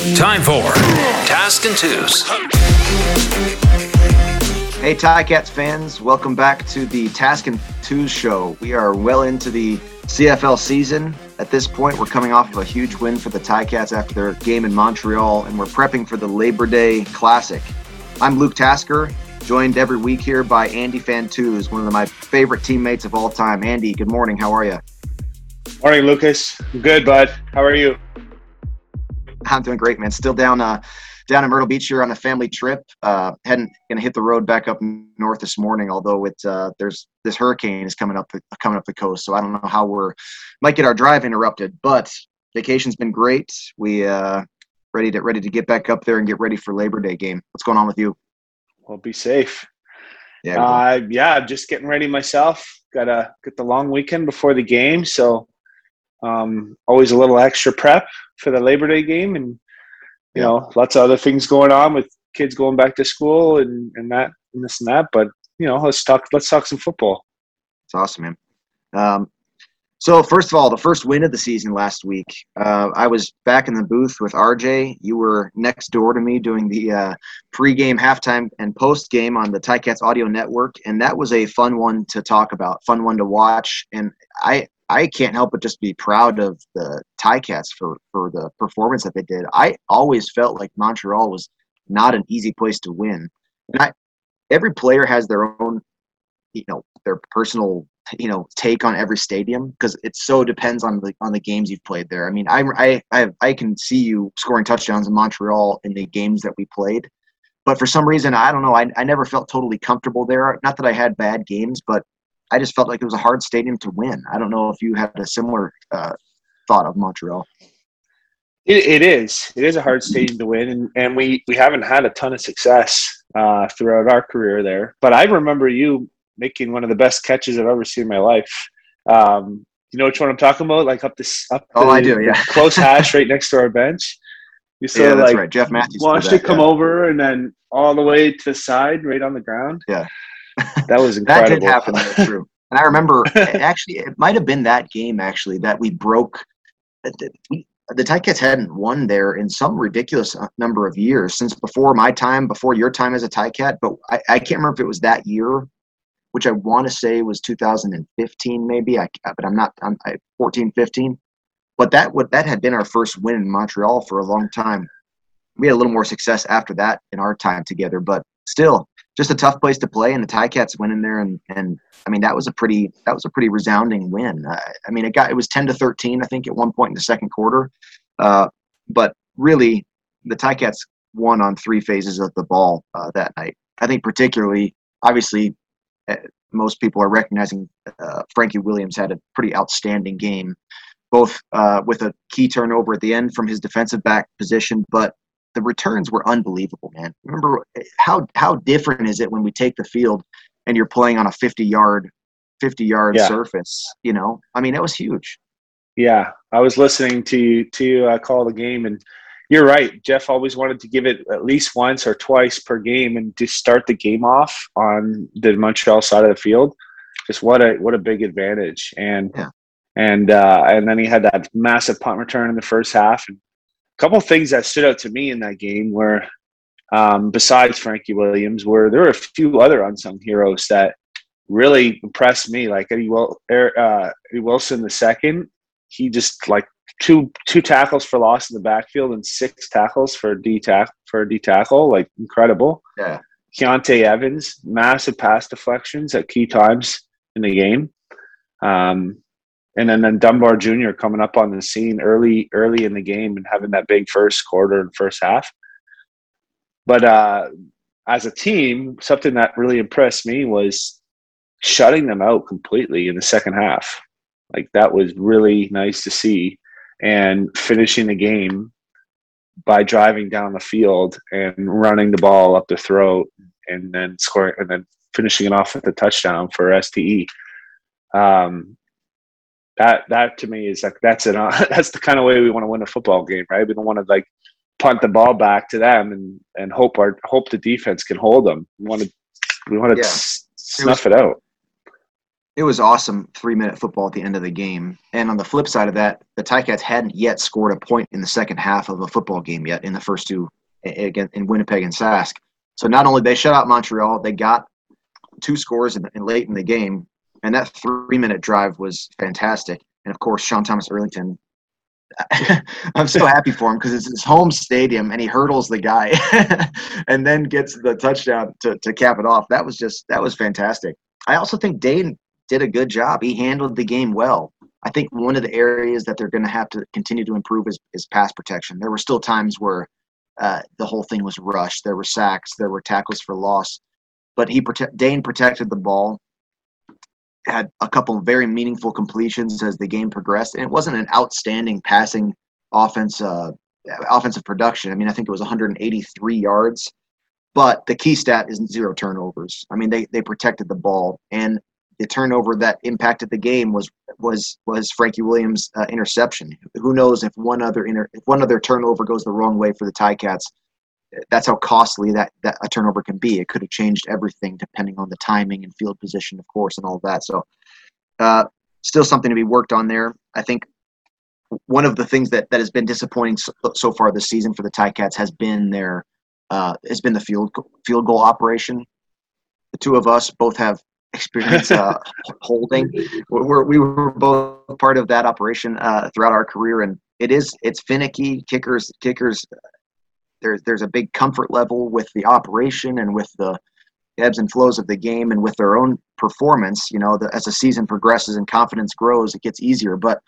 Time for Task and Twos. Hey, Ticats fans, welcome back to the Task and Twos show. We are well into the CFL season. At this point, we're coming off of a huge win for the Ticats after their game in Montreal, and we're prepping for the Labor Day Classic. I'm Luke Tasker, joined every week here by Andy Fantuz, one of my favorite teammates of all time. Andy, good morning. How are you? Morning, Lucas. I'm good, bud. How are you? I'm doing great, man. Still down uh, down in Myrtle Beach here on a family trip. Uh, heading gonna hit the road back up north this morning. Although it uh, there's this hurricane is coming up coming up the coast, so I don't know how we're might get our drive interrupted. But vacation's been great. We uh, ready to ready to get back up there and get ready for Labor Day game. What's going on with you? Well, be safe. Yeah, uh, yeah. Just getting ready myself. Got to get the long weekend before the game, so um, always a little extra prep for the Labor Day game, and you know, lots of other things going on with kids going back to school and, and that and this and that. But you know, let's talk let's talk some football. It's awesome, man. Um, so first of all, the first win of the season last week. Uh, I was back in the booth with RJ. You were next door to me doing the uh, pregame, halftime, and postgame on the Ticats Audio Network, and that was a fun one to talk about, fun one to watch. And I I can't help but just be proud of the Ticats for for the performance that they did. I always felt like Montreal was not an easy place to win. And I, every player has their own, you know, their personal, you know, take on every stadium because it so depends on the on the games you've played there. I mean, I I I, I can see you scoring touchdowns in Montreal in the games that we played. But for some reason, I don't know. I, I never felt totally comfortable there. Not that I had bad games, but I just felt like it was a hard stadium to win. I don't know if you had a similar uh, thought of Montreal. It, it is. It is a hard stadium to win, and, and we, we haven't had a ton of success uh, throughout our career there. But I remember you making one of the best catches I've ever seen in my life. Um, you know which one I'm talking about? Like up this up oh, I do, yeah. close hash right next to our bench. You saw yeah, like right. Jeff Matthews watched it come yeah. over and then all the way to the side, right on the ground. Yeah. That was incredible. that did happen. That's true. And I remember actually, it might have been that game actually that we broke. We, the Ticats hadn't won there in some ridiculous uh, number of years since before my time, before your time as a Ticat. But I, I can't remember if it was that year, which I want to say was 2015, maybe. I, but I'm not. I'm I, 14, 15. But that would that had been our first win in Montreal for a long time. We had a little more success after that in our time together, but still, just a tough place to play, and the Ticats went in there and and I mean that was a pretty that was a pretty resounding win. Uh, I mean it got it was ten to thirteen I think at one point in the second quarter, uh, but really the Ticats won on three phases of the ball uh, that night. I think particularly obviously uh, most people are recognizing uh, Frankie Williams had a pretty outstanding game, both uh, with a key turnover at the end from his defensive back position, but the returns were unbelievable, man. Remember how how different is it when we take the field and you're playing on a 50 yard 50 yard yeah. surface, you know? I mean, it was huge. Yeah, I was listening to you to uh, call the game and you're right. Jeff always wanted to give it at least once or twice per game and to start the game off on the Montreal side of the field. Just what a what a big advantage. And yeah. and uh, and then he had that massive punt return in the first half. And couple things that stood out to me in that game were, um, besides Frankie Williams, were there were a few other unsung heroes that really impressed me. Like Eddie, Wil- er, uh, Eddie Wilson the second, he just like two two tackles for loss in the backfield and six tackles for D tack for a D tackle, like incredible. Yeah. Keontae Evans, massive pass deflections at key times in the game. Um, and then, then Dunbar Jr. coming up on the scene early early in the game and having that big first quarter and first half. But uh, as a team, something that really impressed me was shutting them out completely in the second half. Like that was really nice to see, and finishing the game by driving down the field and running the ball up the throat, and then scoring, and then finishing it off with a touchdown for STE. Um, that that to me is like that's it. That's the kind of way we want to win a football game, right? We don't want to like punt the ball back to them and and hope our hope the defense can hold them. We want to we want to yeah. snuff it, was, it out. it was awesome three minute football at the end of the game. And on the flip side of that, the Ticats hadn't yet scored a point in the second half of a football game yet in the first two again in Winnipeg and Sask. So not only they shut out Montreal, they got two scores in, in late in the game, and that three minute drive was fantastic. And of course, Sean Thomas Erlington. I'm so happy for him because it's his home stadium and he hurdles the guy and then gets the touchdown to, to cap it off. That was just that was fantastic. I also think Dane did a good job. He handled the game well. I think one of the areas that they're going to have to continue to improve is, is pass protection. There were still times where uh, the whole thing was rushed. There were sacks. There were tackles for loss, but he prote- Dane protected the ball. Had a couple very meaningful completions as the game progressed, and it wasn't an outstanding passing offense uh, offensive production. I mean, I think it was 183 yards, but the key stat is zero turnovers. I mean, they they protected the ball, and the turnover that impacted the game was was was Frankie Williams' uh, interception. Who knows if one other inter- if one other turnover goes the wrong way for the Ticats, that's how costly that, that a turnover can be. It could have changed everything depending on the timing and field position, of course, and all of that. So, uh, still something to be worked on there. I think one of the things that, that has been disappointing so, so far this season for the Ticats has been their uh, has been the field field goal operation. The two of us both have experience uh, holding. We're, we were both part of that operation uh, throughout our career, and it is it's finicky. Kickers kickers. There's there's a big comfort level with the operation and with the ebbs and flows of the game and with their own performance. You know, the, as the season progresses and confidence grows, it gets easier. But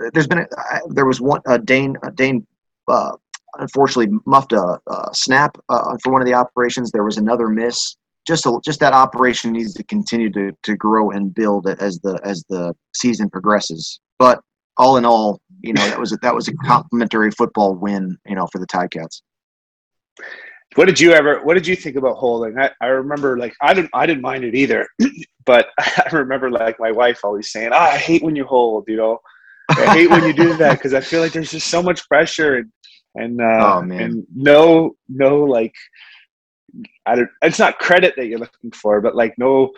uh, there's been a, there was one Dane Dane. Uh, unfortunately, muffed a, a snap uh, for one of the operations. There was another miss just a, just that operation needs to continue to, to grow and build as the as the season progresses. But all in all, you know that was a, that was a complimentary football win, you know, for the Ticats. What did you ever? What did you think about holding? I, I remember like I didn't I didn't mind it either, but I remember like my wife always saying, oh, "I hate when you hold," you know. I hate when you do that because I feel like there's just so much pressure and and uh, oh, and no no like I don't, it's not credit that you're looking for, but like no,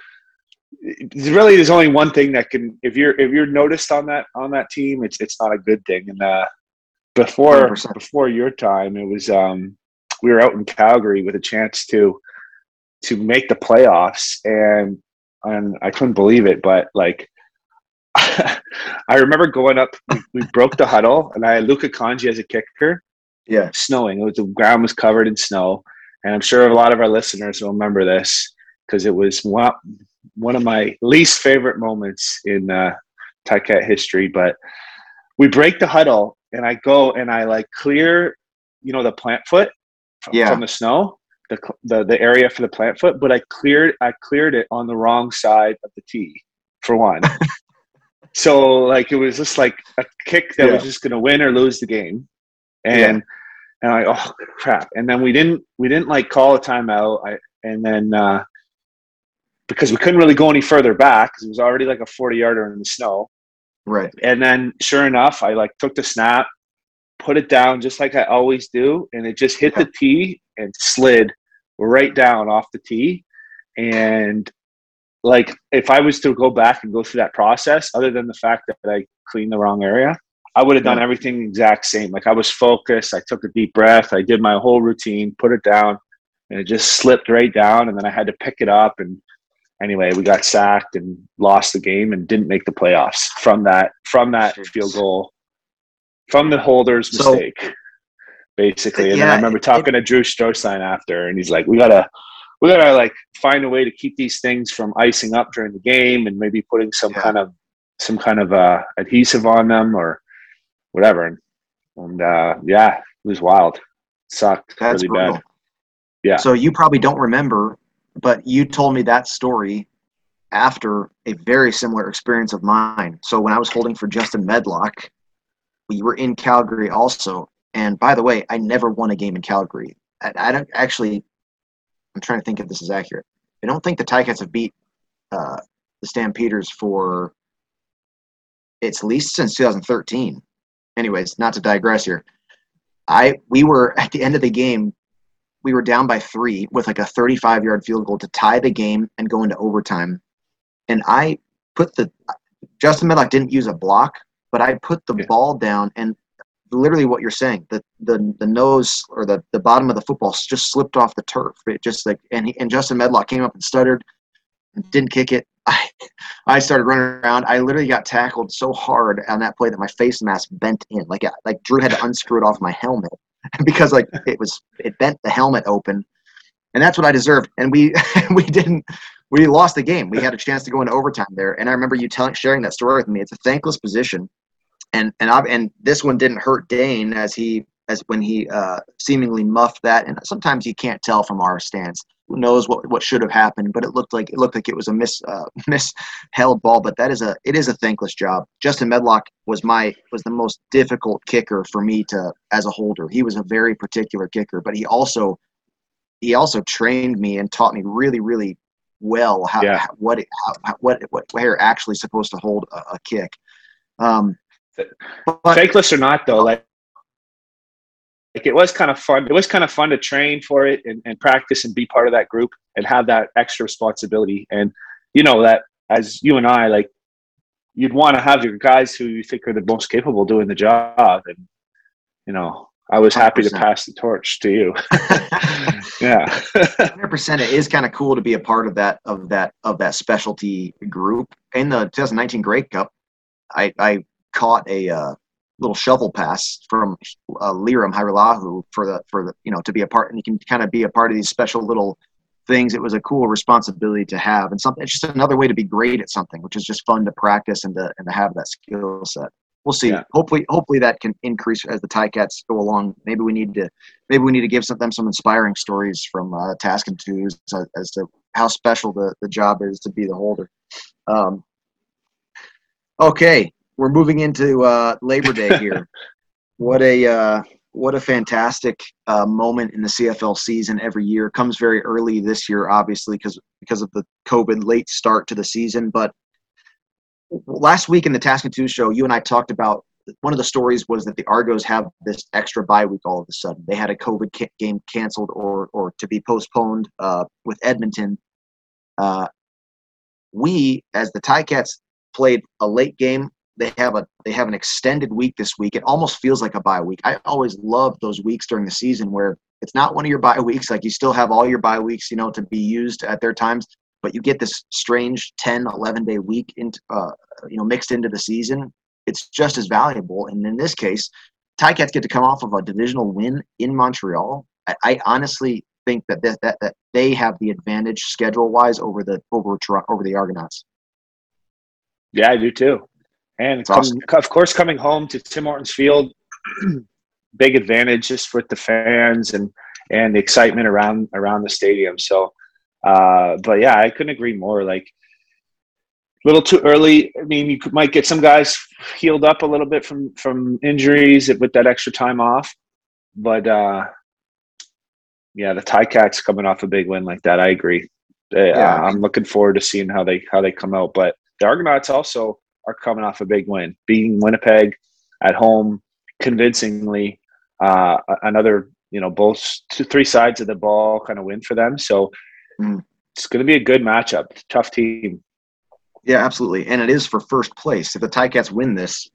really there's only one thing that can if you're if you're noticed on that on that team, it's it's not a good thing. And uh, before 100%. before your time, it was um, we were out in Calgary with a chance to to make the playoffs, and and I couldn't believe it, but like. I remember going up. We, we, broke the huddle, and I had Luca Congi as a kicker. Yeah, snowing. It was the ground was covered in snow, and I'm sure a lot of our listeners will remember this because it was one, one of my least favorite moments in uh, Ticat history. But we break the huddle, and I go and I like clear, you know, the plant foot from, yeah. from the snow, the, the the area for the plant foot. But I cleared I cleared it on the wrong side of the tee for one. so like it was just like a kick that yeah. was just going to win or lose the game, and. Yeah and I oh crap and then we didn't we didn't like call a timeout I, and then uh, because we couldn't really go any further back because it was already like a 40 yarder in the snow right and then sure enough i like took the snap put it down just like i always do and it just hit the tee and slid right down off the tee and like if i was to go back and go through that process other than the fact that i cleaned the wrong area I would have done everything exact same. Like I was focused. I took a deep breath. I did my whole routine, put it down, and it just slipped right down. And then I had to pick it up. And anyway, we got sacked and lost the game and didn't make the playoffs from that from that Jeez. field goal from the holder's so, mistake, basically. And yeah, then I remember talking it, to Drew Strostein after, and he's like, "We gotta." We gotta like find a way to keep these things from icing up during the game, and maybe putting some yeah. kind of some kind of uh, adhesive on them, or whatever. And, and uh, yeah, it was wild. It sucked That's really brutal. bad. Yeah. So you probably don't remember, but you told me that story after a very similar experience of mine. So when I was holding for Justin Medlock, we were in Calgary also. And by the way, I never won a game in Calgary. I, I don't actually. I'm trying to think if this is accurate. I don't think the Ticats have beat uh, the Stampeders for it's least since 2013 anyways, not to digress here. I we were at the end of the game, we were down by three with like a 35 yard field goal to tie the game and go into overtime. And I put the Justin Medlock didn't use a block, but I put the Yeah. ball down and literally what you're saying the the the nose or the the bottom of the football just slipped off the turf. It just like and he, and Justin Medlock came up and stuttered, didn't kick it. I I started running around. I literally got tackled so hard on that play that my face mask bent in. Like I- like Drew had to unscrew it off my helmet because like it was it bent the helmet open, and that's what I deserved. And we we didn't we lost the game. We had a chance to go into overtime there, and I remember you telling sharing that story with me. It's a thankless position, and and I, and this one didn't hurt Dane as he as when he uh, seemingly muffed that. And sometimes you can't tell from our stance. Who knows what what should have happened? But it looked like it looked like it was a miss uh, misheld ball. But that is a it is a thankless job. Justin Medlock was my was the most difficult kicker for me to as a holder. He was a very particular kicker, but he also he also trained me and taught me really really well how, Yeah. how what it, how, what what where actually supposed to hold a, a kick. Um, but Thankless or not, though, like like it was kind of fun. It was kind of fun to train for it and, and practice and be part of that group and have that extra responsibility. And you know that as you and I, like you'd want to have your guys who you think are the most capable doing the job. And you know, I was happy to 100%. pass the torch to you. yeah. Hundred percent. It is kind of cool to be a part of that of that of that specialty group. In the 2019 Grey Cup, I, I caught a uh, little shovel pass from uh, Lirim Hajrullahu for the for the you know to be a part, and you can kind of be a part of these special little things. It was a cool responsibility to have, and something. It's just another way to be great at something, which is just fun to practice and to and to have that skill set. We'll see. Yeah. Hopefully, hopefully that can increase as the Ticats go along. Maybe we need to maybe we need to give some, them some inspiring stories from uh, Task and Twos as, as to how special the, the job is to be the holder. Um, okay, we're moving into uh, Labor Day here. what a uh, what a fantastic uh, moment in the CFL season every year. It Comes very early this year, obviously, because because of the COVID late start to the season. But last week in the Task and Twos show, you and I talked about one of the stories was that the Argos have this extra bye week all of a sudden. They had a COVID ca- game canceled or or to be postponed uh, with Edmonton. Uh, we, as the Ticats, played a late game. They have a they have an extended week this week. It almost feels like a bye week. I always love those weeks during the season where it's not one of your bye weeks. Like you still have all your bye weeks, you know, to be used at their times, but you get this strange 10, 11 day week into uh, you know mixed into the season it's just as valuable. And in this case, Ticats get to come off of a divisional win in Montreal. I, I honestly think that, that that that they have the advantage schedule wise over the over over the Argonauts. Yeah, I do too. And It's awesome. of course, coming home to Tim Hortons Field, big advantage just with the fans and and the excitement around around the stadium. So, uh, but yeah, I couldn't agree more. Like, a little too early. I mean, you might get some guys healed up a little bit from from injuries with that extra time off, but uh, yeah, the Ticats coming off a big win like that, I agree. Uh, I'm looking forward to seeing how they how they come out. But the Argonauts also are coming off a big win, beating Winnipeg at home convincingly. Uh, another, you know, both two, three sides of the ball kind of win for them. So Mm. it's going to be a good matchup. Tough team. Yeah, absolutely, and it is for first place. If the Ticats win this,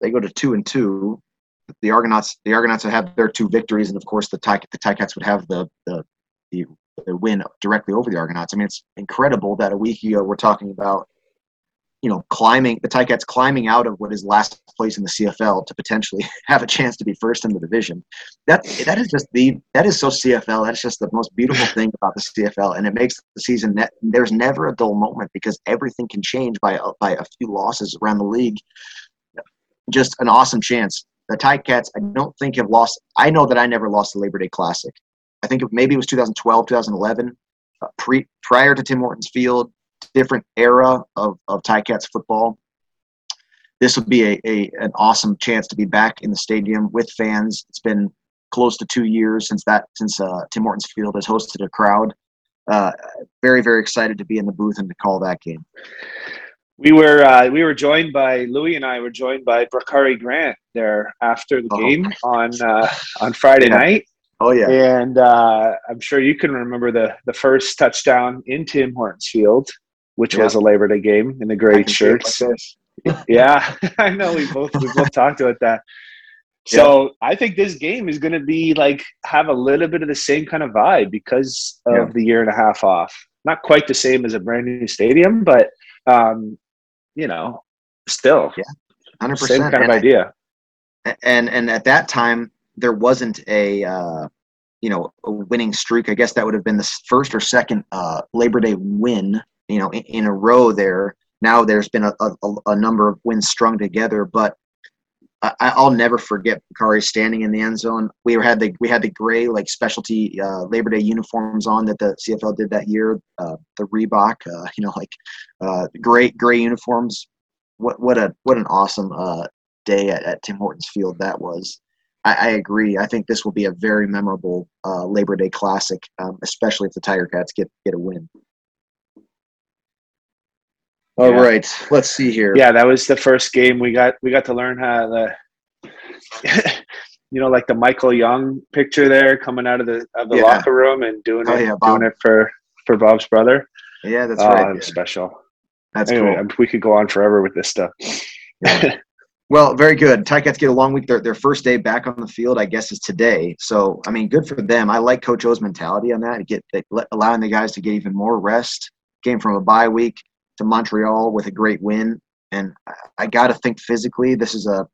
they go to two and two. The Argonauts, the Argonauts would have their two victories, and of course, the Tic- the Ticats would have the the the, the win directly over the Argonauts. I mean, it's incredible that a week ago we're talking about, you know, climbing the Ticats climbing out of what is last place in the CFL to potentially have a chance to be first in the division. That that is just the that is so CFL. That's just the most beautiful thing about the CFL, and it makes the season. There's never a dull moment because everything can change by a, by a few losses around the league. Just an awesome chance. The Ticats, I don't think have lost. I know that I never lost the Labor Day Classic. I think maybe it was 2012, 2011, uh, pre prior to Tim Hortons Field, different era of of Ticats football. This would be a, a an awesome chance to be back in the stadium with fans. It's been close to two years since that since uh, Tim Hortons Field has hosted a crowd. Uh, very very excited to be in the booth and to call that game. We were uh, we were joined by Louis and I were joined by Bakari Grant there after the Oh. game on uh, on Friday Yeah. night, Oh yeah, and uh, I'm sure you can remember the the first touchdown in Tim Hortons Field. Which Yeah. was a Labor Day game in the I gray can see it like shirts. yeah, I know we both we both talked about that. So I think this game is going to be like have a little bit of the same kind of vibe because of Yeah. the year and a half off. Not quite the same as a brand new stadium, but um, you know, still yeah, Hundred percent, same kind of idea. and and at that time there wasn't a uh, you know a winning streak. I guess that would have been the first or second uh, Labor Day win you know in, in a row. There now there's been a, a, a number of wins strung together, but I, I'll never forget Bakari standing in the end zone. We had the we had the gray like specialty uh, Labor Day uniforms on that the CFL did that year. Uh, the Reebok, uh, you know, like uh, great gray uniforms. What what a what an awesome uh, day at, at Tim Hortons Field that was. I, I agree. I think this will be a very memorable uh, Labor Day classic, um, especially if the Tiger Cats get get a win. All Yeah. right, let's see here. Yeah, that was the first game we got. We got to learn how the, you know, like the Michael Young picture there coming out of the of the Yeah. locker room and doing Oh, it, yeah, doing it for for Bob's brother. yeah, that's oh, right. was special. That's anyway, cool. we could go on forever with this stuff. Well, very good. Ticats get a long week. Their, their first day back on the field, I guess, is today. So, I mean, good for them. I like Coach O's mentality on that. Get allowing the guys to get even more rest. Came from a bye week to Montreal with a great win, and I, I got to think physically. This is a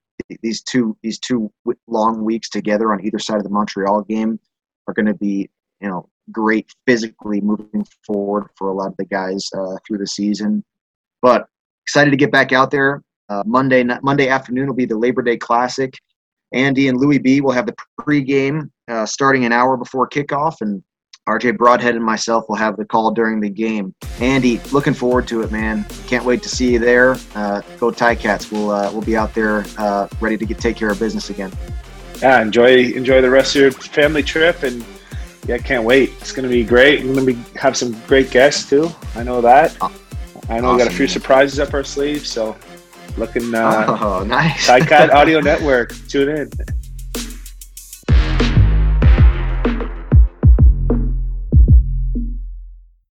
these two these two long weeks together on either side of the Montreal game are going to be you know great physically moving forward for a lot of the guys uh, through the season. But excited to get back out there. Uh, Monday Monday afternoon will be the Labor Day Classic. Andy and Louis B will have the pregame uh, starting an hour before kickoff, and RJ Broadhead and myself will have the call during the game. Andy, looking forward to it, man. Can't wait to see you there. Uh, go Cats. We'll uh, we'll be out there uh, ready to get take care of business again. yeah, enjoy enjoy the rest of your family trip, and yeah, can't wait. It's gonna be great. We're gonna be have some great guests too. I know that. I know we got a few surprises up our sleeve, so looking uh, oh, nice. Ticat Audio Network. Tune in.